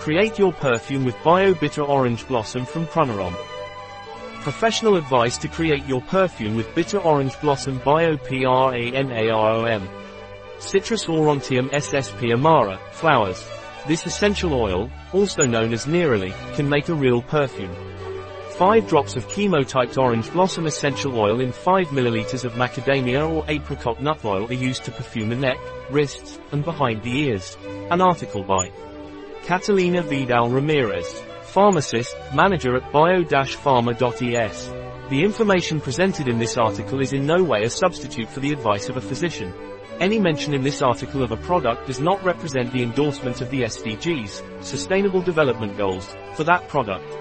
Create your perfume with Bio Bitter Orange Blossom from Pranarom. Professional advice to create your perfume with Bitter Orange Blossom Bio PRANAROM. Citrus Aurantium SSP Amara, flowers. This essential oil, also known as neroli, can make a real perfume. 5 drops of chemotyped orange blossom essential oil in 5 ml of macadamia or apricot nut oil are used to perfume the neck, wrists, and behind the ears. An article by Catalina Vidal Ramirez, pharmacist, manager at bio-pharma.es. The information presented in this article is in no way a substitute for the advice of a physician. Any mention in this article of a product does not represent the endorsement of the SDGs, Sustainable Development Goals, for that product.